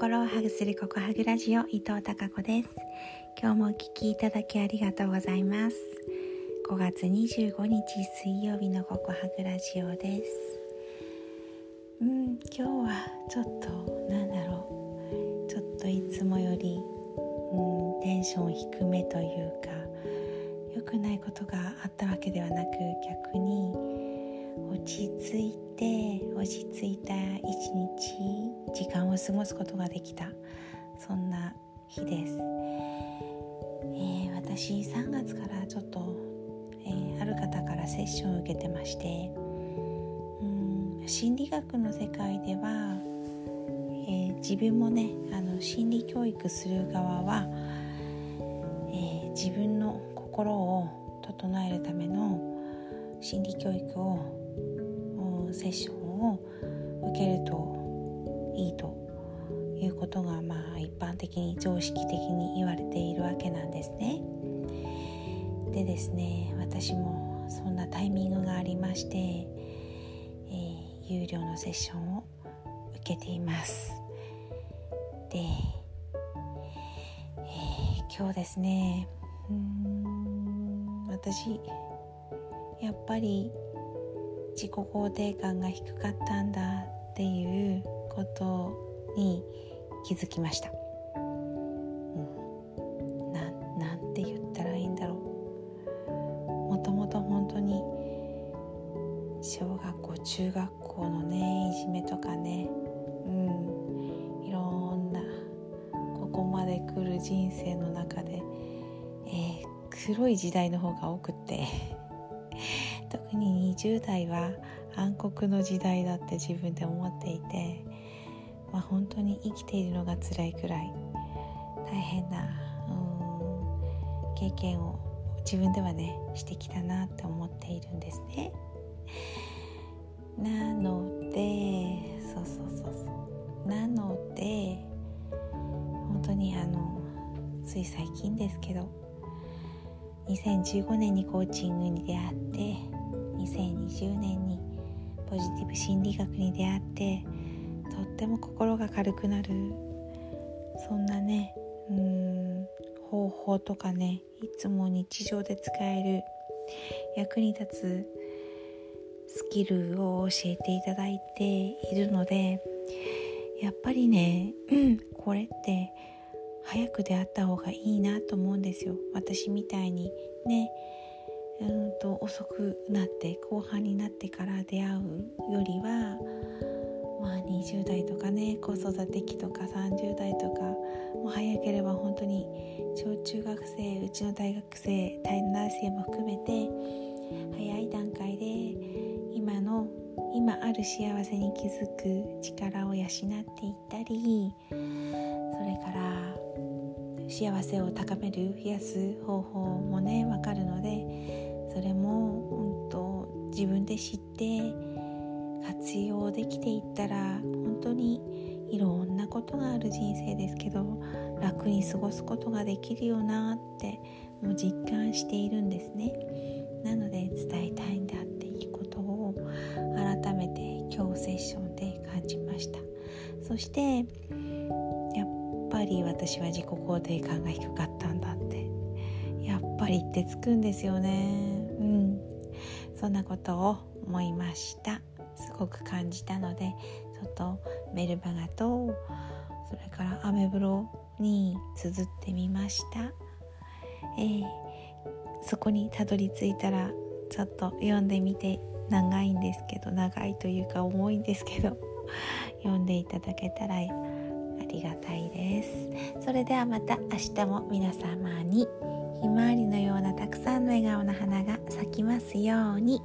心をハグするココハグラジオ伊藤孝子です。今日もお聞きいただきありがとうございます。5月25日水曜日のココハグラジオです。うん今日はちょっとなんだろう。ちょっといつもよりうんテンション低めというか良くないことがあったわけではなく逆に落ち着いて落ち着いた一日時間を過ごすことができた。そんな日です、えー、私3月からちょっと、えー、ある方からセッションを受けてまして。うん心理学の世界では、えー、自分もねあの心理教育する側は、え自分の心を整えるための心理教育をセッションを受けるといいということがまあ一般的に常識的に言われているわけなんですね。でですね私もそんなタイミングがありまして、えー、有料のセッションを受けています。で、えー、今日ですねうん私やっぱり自己肯定感が低かったんだに気づきました、うん、ななんて言ったらいいんだろう。もともと本当に小学校中学校のねいじめとかね。うん。いろんなここまで来る人生の中で、えー、黒い時代の方が多くって。特に20代は暗黒の時代だって自分で思っていて。まあ、本当に生きているのが辛いくらい大変なうん経験を自分ではねしてきたなって思っているんですね。なのでそうそうそうそうなので本当にあのつい最近ですけど2015年にコーチングに出会って2020年にポジティブ心理学に出会ってっても心が軽くなる。そんなねうん方法とかねいつも日常で使える役に立つスキルを教えていただいているのでやっぱりね、うん、これって早く出会った方がいいなと思うんですよ。私みたいにねうんと遅くなって後半になってから出会うよりはまあ、20代とかね子育て期とか30代とかもう早ければ本当に小中学生うちの大学生大学生も含めて早い段階で今の今ある幸せに気づく力を養っていったりそれから幸せを高める増やす方法もね分かるのでそれも本当自分で知って活用できていったら本当にいろんなことがある人生ですけど楽に過ごすことができるよなってもう実感しているんですね。なので伝えたいんだっていうことを改めて今日セッションで感じました。そしてやっぱり私は自己肯定感が低かったんだってやっぱりってつくんですよね。うん。そんなことを思いました。すごく感じたのでちょっとメルマガとそれからアメブロに綴ってみました、えー、そこにたどり着いたらちょっと読んでみて長いんですけど長いというか重いんですけど 読んでいただけたらありがたいですそれではまた明日も皆様にひまわりのようなたくさんの笑顔の花が咲きますように。